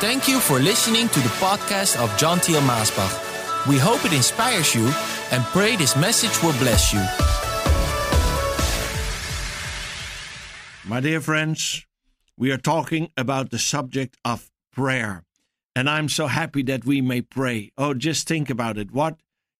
Thank you for listening to the podcast of John Thiel Maasbach. We hope it inspires you and pray this message will bless you. My dear friends, we are talking about the subject of prayer. And I'm so happy that we may pray. Oh, just think about it. What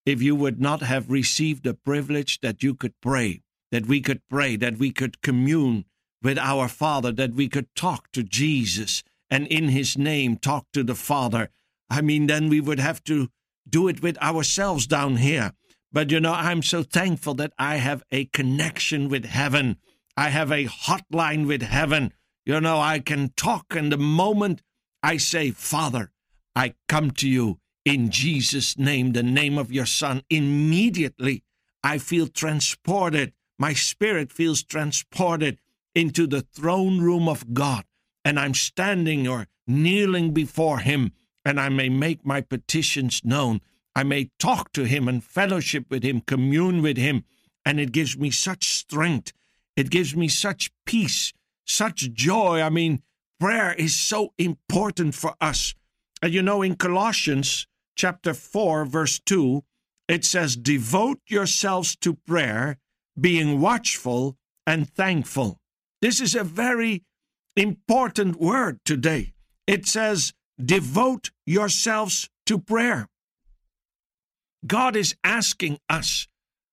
if you would not have received the privilege that you could pray, that we could pray, that we could commune with our Father, that we could talk to Jesus, and in his name talk to the Father. I mean, then we would have to do it with ourselves down here. But you know, I'm so thankful that I have a connection with heaven. I have a hotline with heaven. You know, I can talk, and the moment I say, Father, I come to you in Jesus' name, the name of your Son, immediately I feel transported. My spirit feels transported into the throne room of God and I'm standing or kneeling before him, and I may make my petitions known. I may talk to him and fellowship with him, commune with him, and it gives me such strength. It gives me such peace, such joy. I mean, prayer is so important for us. And you know, in Colossians chapter 4, verse 2, it says, Devote yourselves to prayer, being watchful and thankful. This is a very important word today. It says, devote yourselves to prayer. God is asking us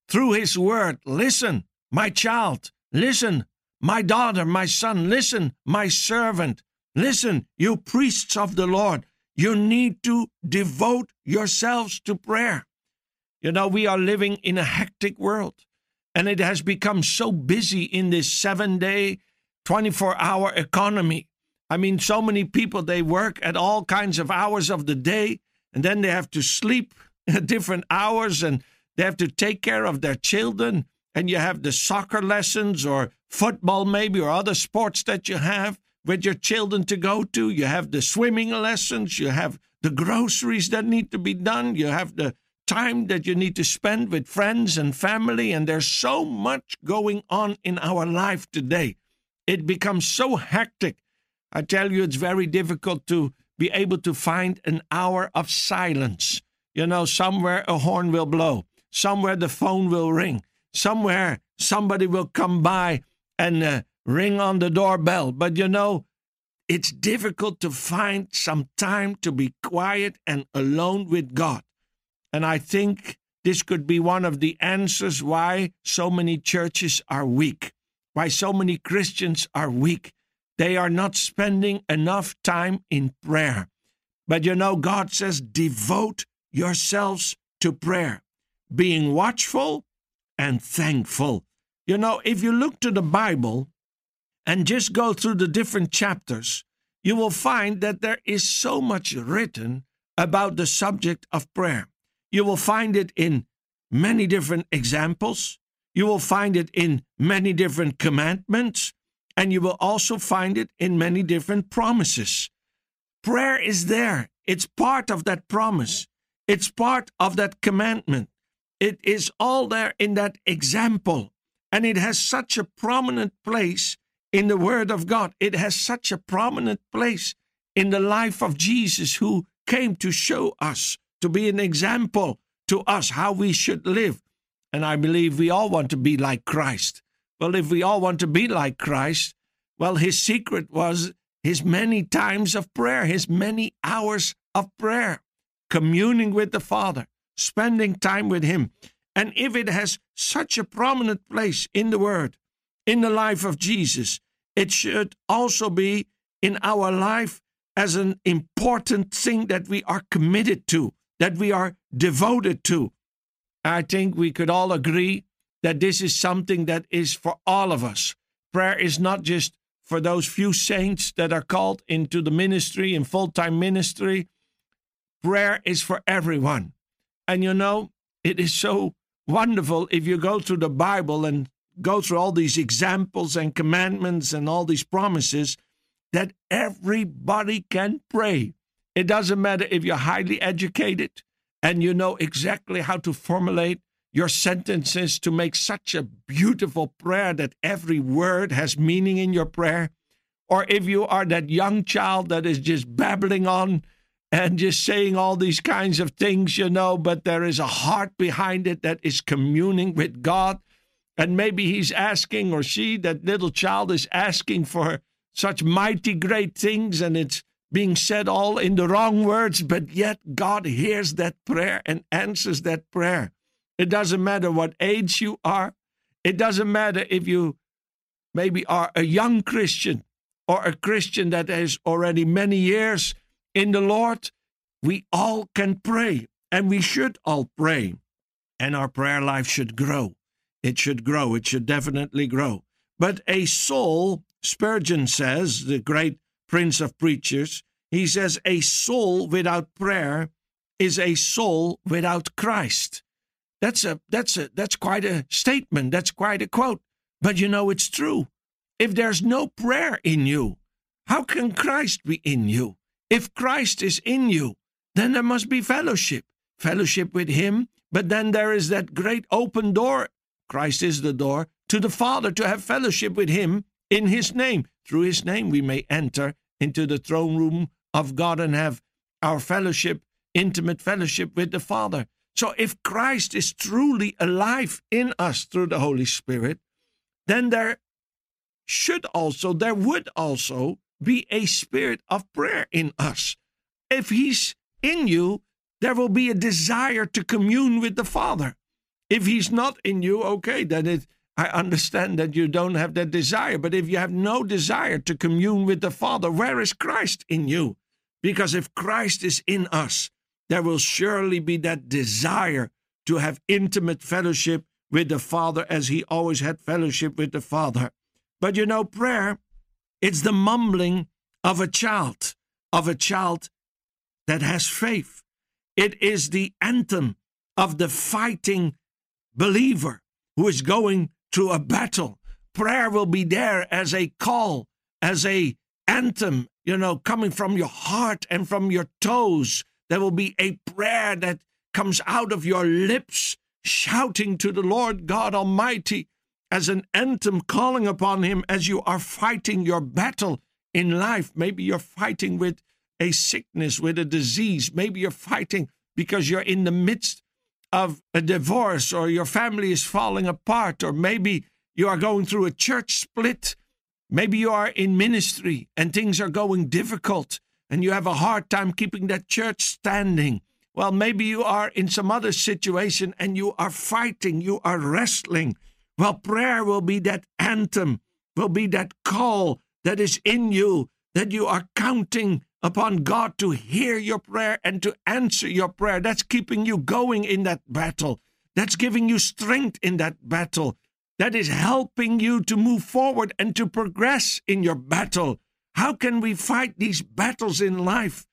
through His word, listen, my child, listen, my daughter, my son, listen, my servant, listen, you priests of the Lord, you need to devote yourselves to prayer. You know, we are living in a hectic world, and it has become so busy in this seven day 24 hour economy. I mean, so many people, they work at all kinds of hours of the day, and then they have to sleep at different hours, and they have to take care of their children. And you have the soccer lessons, or football, maybe, or other sports that you have with your children to go to. You have the swimming lessons, you have the groceries that need to be done, you have the time that you need to spend with friends and family, and there's so much going on in our life today. It becomes so hectic. I tell you, it's very difficult to be able to find an hour of silence. You know, somewhere a horn will blow, somewhere the phone will ring, somewhere somebody will come by and uh, ring on the doorbell. But you know, it's difficult to find some time to be quiet and alone with God. And I think this could be one of the answers why so many churches are weak why so many Christians are weak. They are not spending enough time in prayer. But you know, God says, devote yourselves to prayer, being watchful and thankful. You know, if you look to the Bible and just go through the different chapters, you will find that there is so much written about the subject of prayer. You will find it in many different examples. You will find it in many different commandments, and you will also find it in many different promises. Prayer is there, it's part of that promise, it's part of that commandment. It is all there in that example, and it has such a prominent place in the Word of God. It has such a prominent place in the life of Jesus, who came to show us, to be an example to us how we should live. And I believe we all want to be like Christ. Well, if we all want to be like Christ, well, his secret was his many times of prayer, his many hours of prayer, communing with the Father, spending time with him. And if it has such a prominent place in the Word, in the life of Jesus, it should also be in our life as an important thing that we are committed to, that we are devoted to, I think we could all agree that this is something that is for all of us. Prayer is not just for those few saints that are called into the ministry in full time ministry. Prayer is for everyone. And you know, it is so wonderful if you go through the Bible and go through all these examples and commandments and all these promises that everybody can pray. It doesn't matter if you're highly educated, and you know exactly how to formulate your sentences to make such a beautiful prayer that every word has meaning in your prayer, or if you are that young child that is just babbling on and just saying all these kinds of things, you know, but there is a heart behind it that is communing with God. And maybe he's asking, or she, that little child, is asking for such mighty great things, and it's being said all in the wrong words, but yet God hears that prayer and answers that prayer. It doesn't matter what age you are, it doesn't matter if you maybe are a young Christian or a Christian that has already many years in the Lord. We all can pray, and we should all pray, and our prayer life should grow. It should grow. It should definitely grow. But a soul, Spurgeon says, the great prince of preachers, he says, a soul without prayer is a soul without Christ. That's a that's a that's quite a statement. That's quite a quote. But you know it's true. If there's no prayer in you, how can Christ be in you? If Christ is in you, then there must be fellowship. Fellowship with him, but then there is that great open door Christ is the door to the Father to have fellowship with Him in His name. Through His name, we may enter into the throne room of God and have our fellowship, intimate fellowship with the Father. So, if Christ is truly alive in us through the Holy Spirit, then there should also, there would also be a spirit of prayer in us. If He's in you, there will be a desire to commune with the Father. If he's not in you, okay, then it, I understand that you don't have that desire. But if you have no desire to commune with the Father, where is Christ in you? Because if Christ is in us, there will surely be that desire to have intimate fellowship with the Father as he always had fellowship with the Father. But you know, prayer, it's the mumbling of a child, of a child that has faith. It is the anthem of the fighting believer who is going through a battle. Prayer will be there as a call, as a anthem, you know, coming from your heart and from your toes. There will be a prayer that comes out of your lips, shouting to the Lord God Almighty as an anthem, calling upon Him as you are fighting your battle in life. Maybe you're fighting with a sickness, with a disease. Maybe you're fighting because you're in the midst of a divorce or your family is falling apart or maybe you are going through a church split. Maybe you are in ministry and things are going difficult and you have a hard time keeping that church standing. Well, maybe you are in some other situation and you are fighting, you are wrestling. Well, prayer will be that anthem, will be that call that is in you, that you are counting upon God to hear your prayer and to answer your prayer. That's keeping you going in that battle. That's giving you strength in that battle. That is helping you to move forward and to progress in your battle. How can we fight these battles in life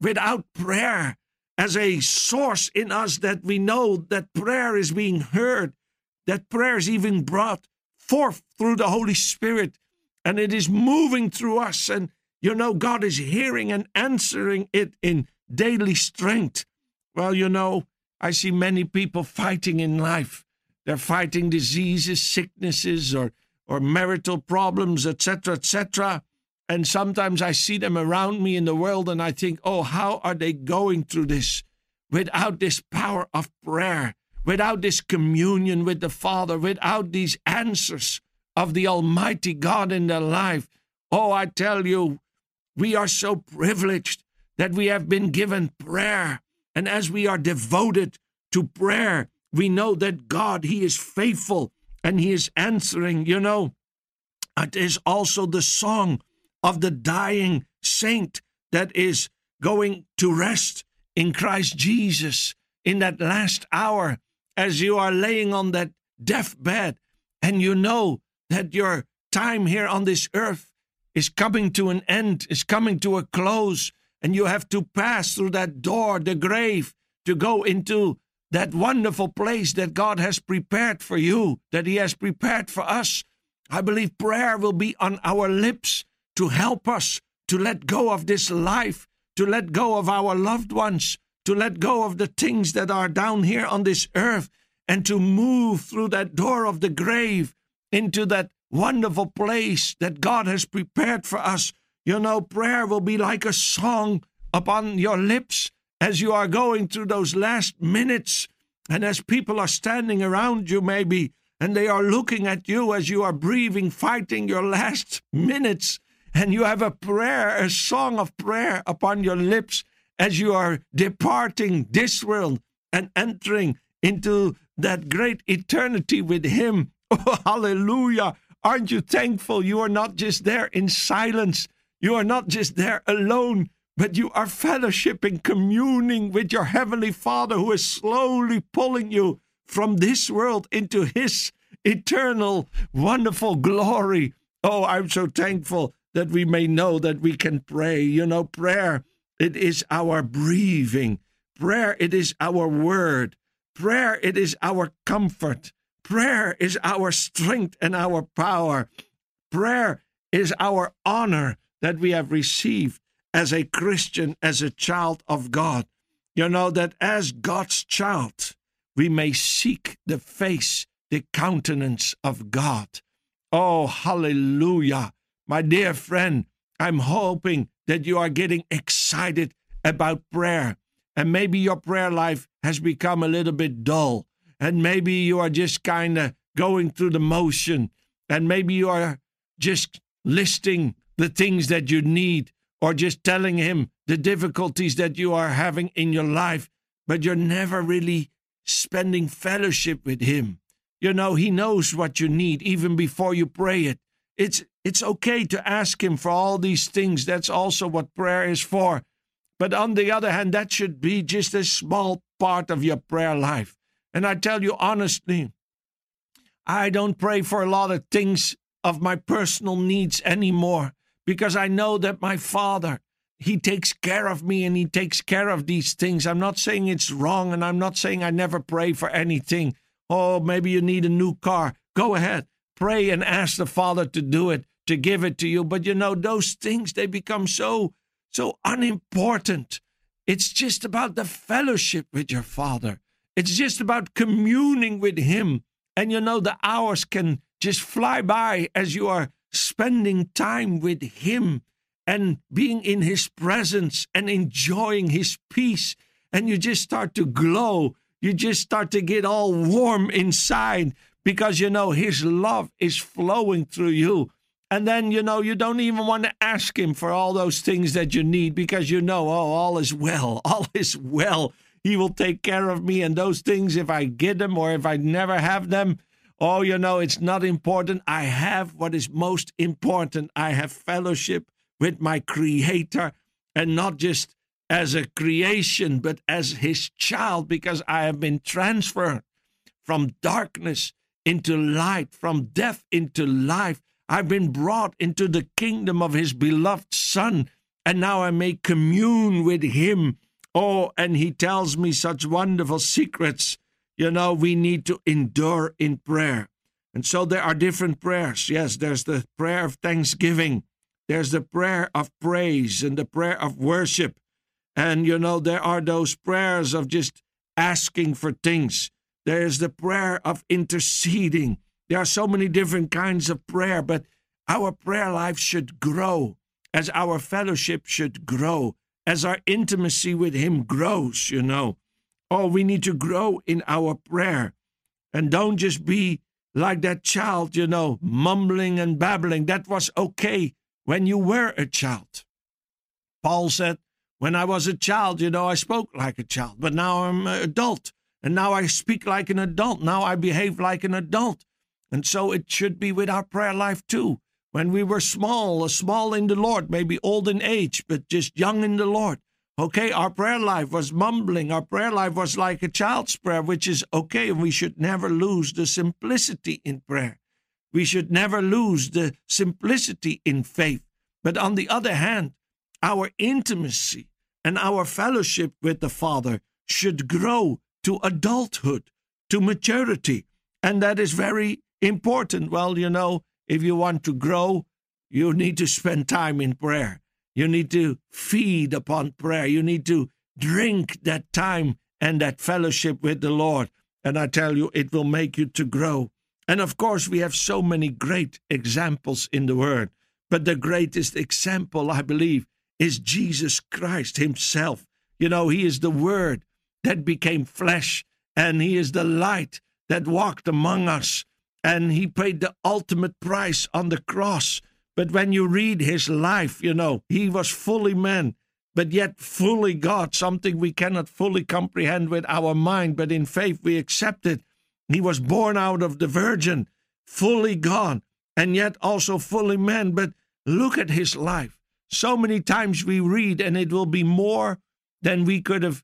without prayer as a source in us that we know that prayer is being heard, that prayer is even brought forth through the Holy Spirit, and it is moving through us and you know, God is hearing and answering it in daily strength. Well, you know, I see many people fighting in life. They're fighting diseases, sicknesses, or, or marital problems, etc., etc. And sometimes I see them around me in the world and I think, oh, how are they going through this without this power of prayer, without this communion with the Father, without these answers of the Almighty God in their life? Oh, I tell you, we are so privileged that we have been given prayer. And as we are devoted to prayer, we know that God, He is faithful and He is answering. You know, it is also the song of the dying saint that is going to rest in Christ Jesus in that last hour as you are laying on that deathbed and you know that your time here on this earth is coming to an end, is coming to a close, and you have to pass through that door, the grave, to go into that wonderful place that God has prepared for you, that He has prepared for us. I believe prayer will be on our lips to help us to let go of this life, to let go of our loved ones, to let go of the things that are down here on this earth, and to move through that door of the grave into that wonderful place that God has prepared for us. You know, prayer will be like a song upon your lips as you are going through those last minutes and as people are standing around you, maybe, and they are looking at you as you are breathing, fighting your last minutes, and you have a prayer, a song of prayer upon your lips as you are departing this world and entering into that great eternity with Him. Oh, hallelujah. Aren't you thankful you are not just there in silence? You are not just there alone, but you are fellowshipping, communing with your Heavenly Father who is slowly pulling you from this world into His eternal, wonderful glory. Oh, I'm so thankful that we may know that we can pray. You know, prayer, it is our breathing. Prayer, it is our word. Prayer, it is our comfort. Prayer is our strength and our power. Prayer is our honor that we have received as a Christian, as a child of God. You know, that as God's child, we may seek the face, the countenance of God. Oh, hallelujah. My dear friend, I'm hoping that you are getting excited about prayer. And maybe your prayer life has become a little bit dull and maybe you are just kind of going through the motion, and maybe you are just listing the things that you need, or just telling him the difficulties that you are having in your life, but you're never really spending fellowship with him. You know, he knows what you need even before you pray it. It's it's okay to ask him for all these things. That's also what prayer is for. But on the other hand, that should be just a small part of your prayer life. And I tell you honestly, I don't pray for a lot of things of my personal needs anymore because I know that my Father, He takes care of me and He takes care of these things. I'm not saying it's wrong and I'm not saying I never pray for anything. Oh, maybe you need a new car. Go ahead. Pray and ask the Father to do it, to give it to you. But you know, those things, they become so, so unimportant. It's just about the fellowship with your Father. It's just about communing with Him. And you know, the hours can just fly by as you are spending time with Him and being in His presence and enjoying His peace. And you just start to glow. You just start to get all warm inside because you know His love is flowing through you. And then, you know, you don't even want to ask Him for all those things that you need because you know, oh, all is well. All is well he will take care of me. And those things, if I get them or if I never have them, oh, you know, it's not important. I have what is most important. I have fellowship with my Creator, and not just as a creation, but as His child, because I have been transferred from darkness into light, from death into life. I've been brought into the kingdom of His beloved Son, and now I may commune with Him Oh, and he tells me such wonderful secrets. You know, we need to endure in prayer. And so there are different prayers. Yes, there's the prayer of thanksgiving, there's the prayer of praise, and the prayer of worship. And, you know, there are those prayers of just asking for things. There's the prayer of interceding. There are so many different kinds of prayer, but our prayer life should grow as our fellowship should grow as our intimacy with Him grows, you know. Oh, we need to grow in our prayer and don't just be like that child, you know, mumbling and babbling. That was okay when you were a child. Paul said, When I was a child, you know, I spoke like a child, but now I'm an adult. And now I speak like an adult. Now I behave like an adult. And so it should be with our prayer life too when we were small, small in the Lord, maybe old in age, but just young in the Lord. Okay, our prayer life was mumbling. Our prayer life was like a child's prayer, which is okay. We should never lose the simplicity in prayer. We should never lose the simplicity in faith. But on the other hand, our intimacy and our fellowship with the Father should grow to adulthood, to maturity. And that is very important. Well, you know, if you want to grow, you need to spend time in prayer. You need to feed upon prayer. You need to drink that time and that fellowship with the Lord. And I tell you, it will make you to grow. And of course, we have so many great examples in the Word. But the greatest example, I believe, is Jesus Christ Himself. You know, He is the Word that became flesh, and He is the light that walked among us, and He paid the ultimate price on the cross. But when you read His life, you know, He was fully man, but yet fully God, something we cannot fully comprehend with our mind, but in faith we accept it. He was born out of the Virgin, fully God, and yet also fully man. But look at his life. So many times we read, and it will be more than we could have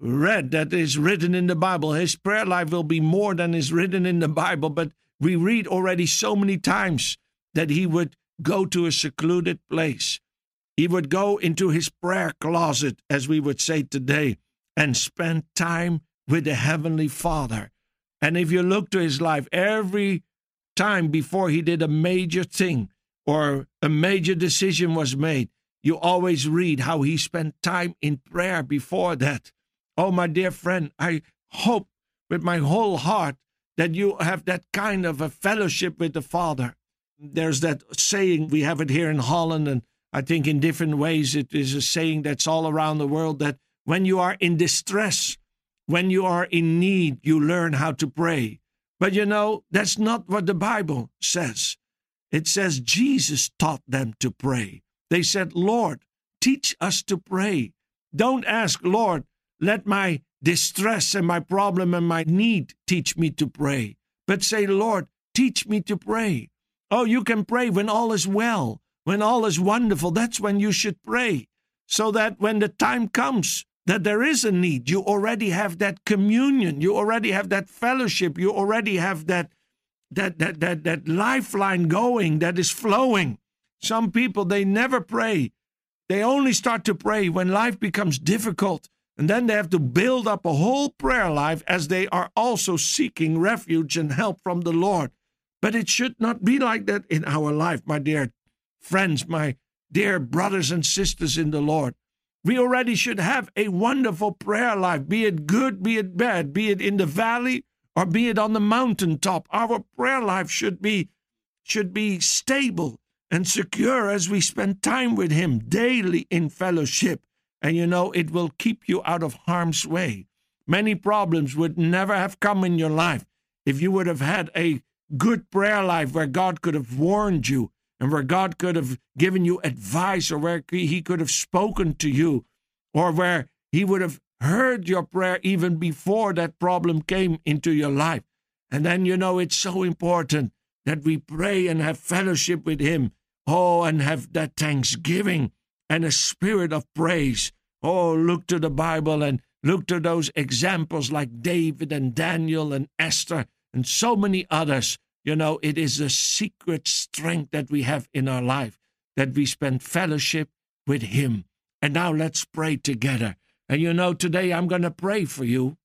read that is written in the Bible. His prayer life will be more than is written in the Bible. But we read already so many times that he would go to a secluded place. He would go into his prayer closet, as we would say today, and spend time with the Heavenly Father. And if you look to his life, every time before he did a major thing or a major decision was made, you always read how he spent time in prayer before that. Oh, my dear friend, I hope with my whole heart that you have that kind of a fellowship with the Father. There's that saying, we have it here in Holland, and I think in different ways it is a saying that's all around the world that when you are in distress, when you are in need, you learn how to pray. But you know, that's not what the Bible says. It says Jesus taught them to pray. They said, Lord, teach us to pray. Don't ask, Lord, let my distress and my problem and my need teach me to pray. But say, Lord, teach me to pray. Oh, you can pray when all is well, when all is wonderful. That's when you should pray. So that when the time comes, that there is a need. You already have that communion. You already have that fellowship. You already have that that that that that lifeline going that is flowing. Some people they never pray. They only start to pray when life becomes difficult. And then they have to build up a whole prayer life as they are also seeking refuge and help from the Lord. But it should not be like that in our life, my dear friends, my dear brothers and sisters in the Lord. We already should have a wonderful prayer life, be it good, be it bad, be it in the valley or be it on the mountaintop. Our prayer life should be should be stable and secure as we spend time with him daily in fellowship. And you know, it will keep you out of harm's way. Many problems would never have come in your life if you would have had a good prayer life where God could have warned you and where God could have given you advice or where He could have spoken to you or where He would have heard your prayer even before that problem came into your life. And then, you know, it's so important that we pray and have fellowship with Him. Oh, and have that thanksgiving and a spirit of praise. Oh, look to the Bible and look to those examples like David and Daniel and Esther and so many others you know, it is a secret strength that we have in our life that we spend fellowship with Him. And now let's pray together. And you know, today I'm going to pray for you.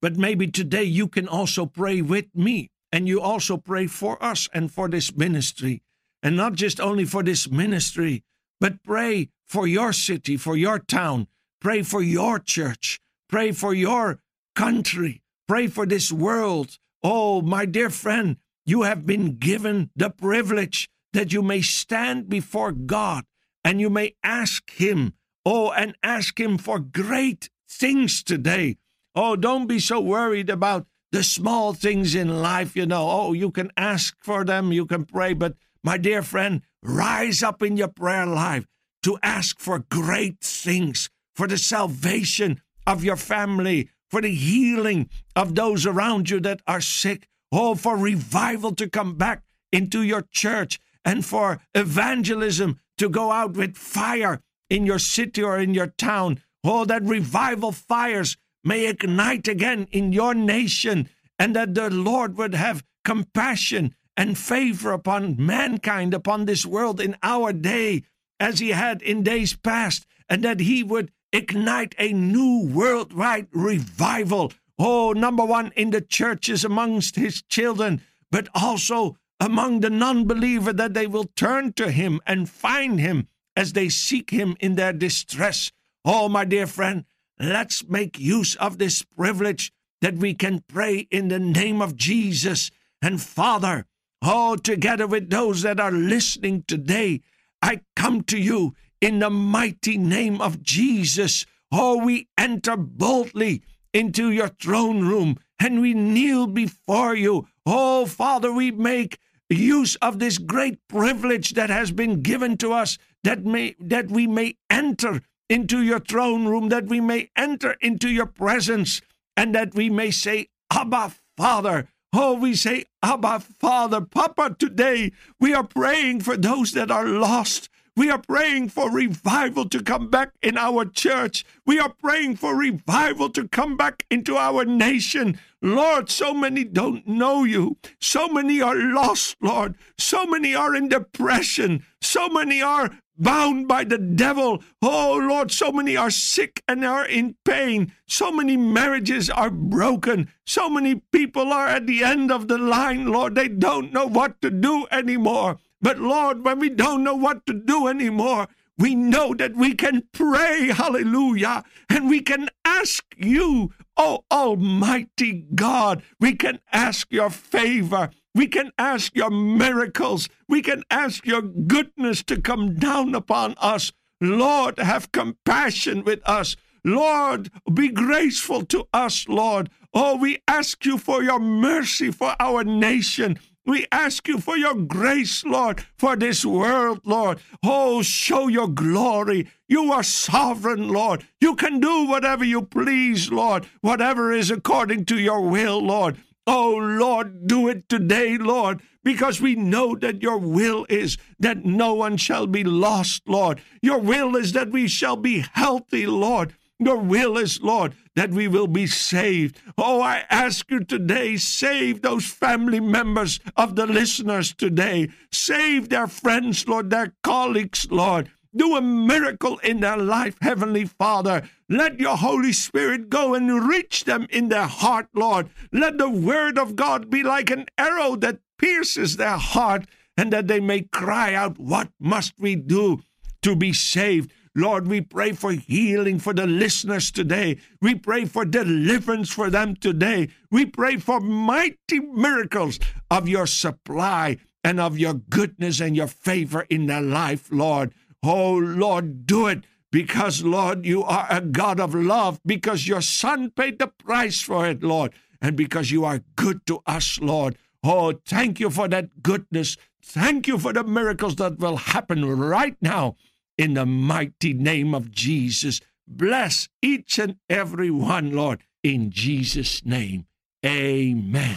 But maybe today you can also pray with me. And you also pray for us and for this ministry. And not just only for this ministry, but pray for your city, for your town. Pray for your church. Pray for your country. Pray for this world. Oh, my dear friend, you have been given the privilege that you may stand before God and you may ask Him, oh, and ask Him for great things today. Oh, don't be so worried about the small things in life, you know. Oh, you can ask for them, you can pray, but my dear friend, rise up in your prayer life to ask for great things, for the salvation of your family, for the healing of those around you that are sick. Oh, for revival to come back into your church and for evangelism to go out with fire in your city or in your town. Oh, that revival fires may ignite again in your nation and that the Lord would have compassion and favor upon mankind, upon this world in our day, as he had in days past, and that he would ignite a new worldwide revival. Oh, number one, in the churches amongst his children, but also among the non believer, that they will turn to him and find him as they seek him in their distress. Oh, my dear friend, let's make use of this privilege that we can pray in the name of Jesus And Father, oh, together with those that are listening today, I come to you in the mighty name of Jesus. Oh, we enter boldly into your throne room and we kneel before you. Oh, Father, we make use of this great privilege that has been given to us that may that we may enter into your throne room that we may enter into your presence and that we may say abba father oh we say abba father papa today we are praying for those that are lost we are praying for revival to come back in our church. We are praying for revival to come back into our nation. Lord, so many don't know you. So many are lost, Lord. So many are in depression. So many are bound by the devil. Oh, Lord, so many are sick and are in pain. So many marriages are broken. So many people are at the end of the line, Lord. They don't know what to do anymore. But Lord, when we don't know what to do anymore, we know that we can pray, hallelujah, and we can ask you, oh Almighty God, we can ask your favor. We can ask your miracles. We can ask your goodness to come down upon us. Lord, have compassion with us. Lord, be graceful to us, Lord. Oh, we ask you for your mercy for our nation. We ask you for your grace, Lord, for this world, Lord. Oh, show your glory. You are sovereign, Lord. You can do whatever you please, Lord, whatever is according to your will, Lord. Oh, Lord, do it today, Lord, because we know that your will is that no one shall be lost, Lord. Your will is that we shall be healthy, Lord. Your will is, Lord, that we will be saved. Oh, I ask you today, save those family members of the listeners today. Save their friends, Lord, their colleagues, Lord. Do a miracle in their life, Heavenly Father. Let your Holy Spirit go and reach them in their heart, Lord. Let the Word of God be like an arrow that pierces their heart, and that they may cry out, What must we do to be saved? Lord, we pray for healing for the listeners today. We pray for deliverance for them today. We pray for mighty miracles of your supply and of your goodness and your favor in their life, Lord. Oh, Lord, do it because, Lord, you are a God of love, because your Son paid the price for it, Lord, and because you are good to us, Lord. Oh, thank you for that goodness. Thank you for the miracles that will happen right now in the mighty name of Jesus. Bless each and every one, Lord, in Jesus' name. Amen.